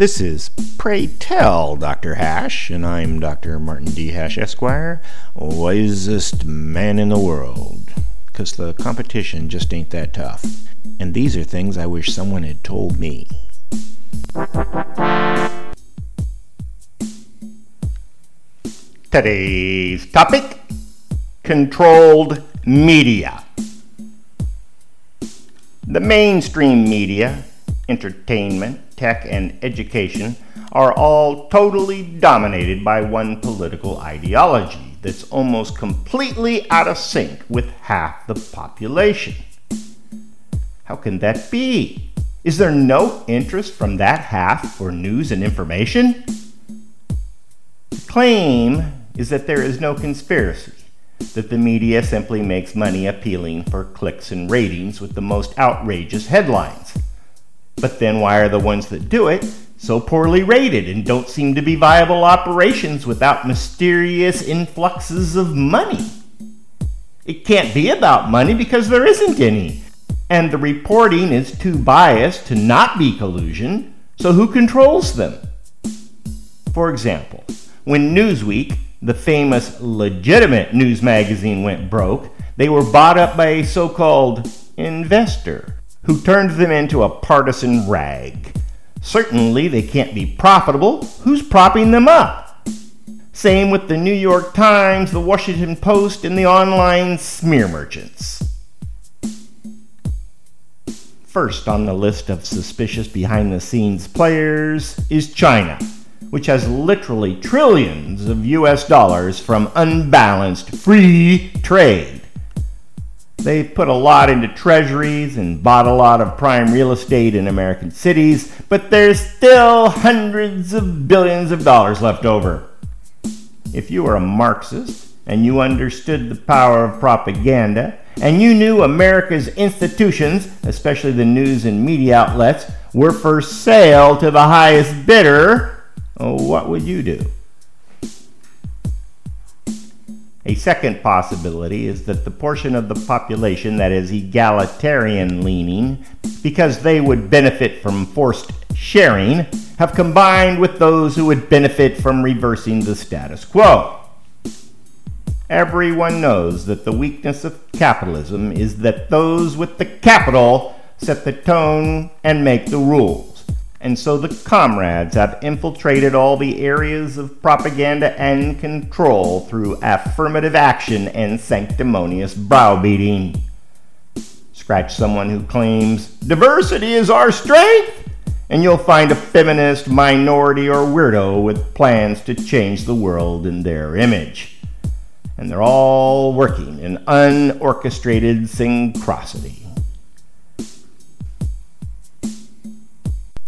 This is Pray Tell Dr. Hash, and I'm Dr. Martin D. Hash, Esquire, wisest man in the world. Because the competition just ain't that tough. And these are things I wish someone had told me. Today's topic controlled media. The mainstream media, entertainment, tech, and education are all totally dominated by one political ideology that's almost completely out of sync with half the population. How can that be? Is there no interest from that half for news and information? The claim is that there is no conspiracy, that the media simply makes money appealing for clicks and ratings with the most outrageous headlines. But then why are the ones that do it so poorly rated and don't seem to be viable operations without mysterious influxes of money? It can't be about money because there isn't any. And the reporting is too biased to not be collusion, so who controls them? For example, when Newsweek the famous legitimate news magazine went broke, they were bought up by a so called investor who turned them into a partisan rag. Certainly they can't be profitable. Who's propping them up? Same with the New York Times, the Washington Post, and the online smear merchants. First on the list of suspicious behind the scenes players is China which has literally trillions of US dollars from unbalanced free trade. They've put a lot into treasuries and bought a lot of prime real estate in American cities, but there's still hundreds of billions of dollars left over. If you were a Marxist and you understood the power of propaganda, and you knew America's institutions, especially the news and media outlets, were for sale to the highest bidder, oh, what would you do? A second possibility is that the portion of the population that is egalitarian leaning, because they would benefit from forced sharing, have combined with those who would benefit from reversing the status quo. Everyone knows that the weakness of capitalism is that those with the capital set the tone and make the rules. And so the comrades have infiltrated all the areas of propaganda and control through affirmative action and sanctimonious browbeating. Scratch someone who claims diversity is our strength, and you'll find a feminist, minority, or weirdo with plans to change the world in their image. And they're all working in unorchestrated synchrosity.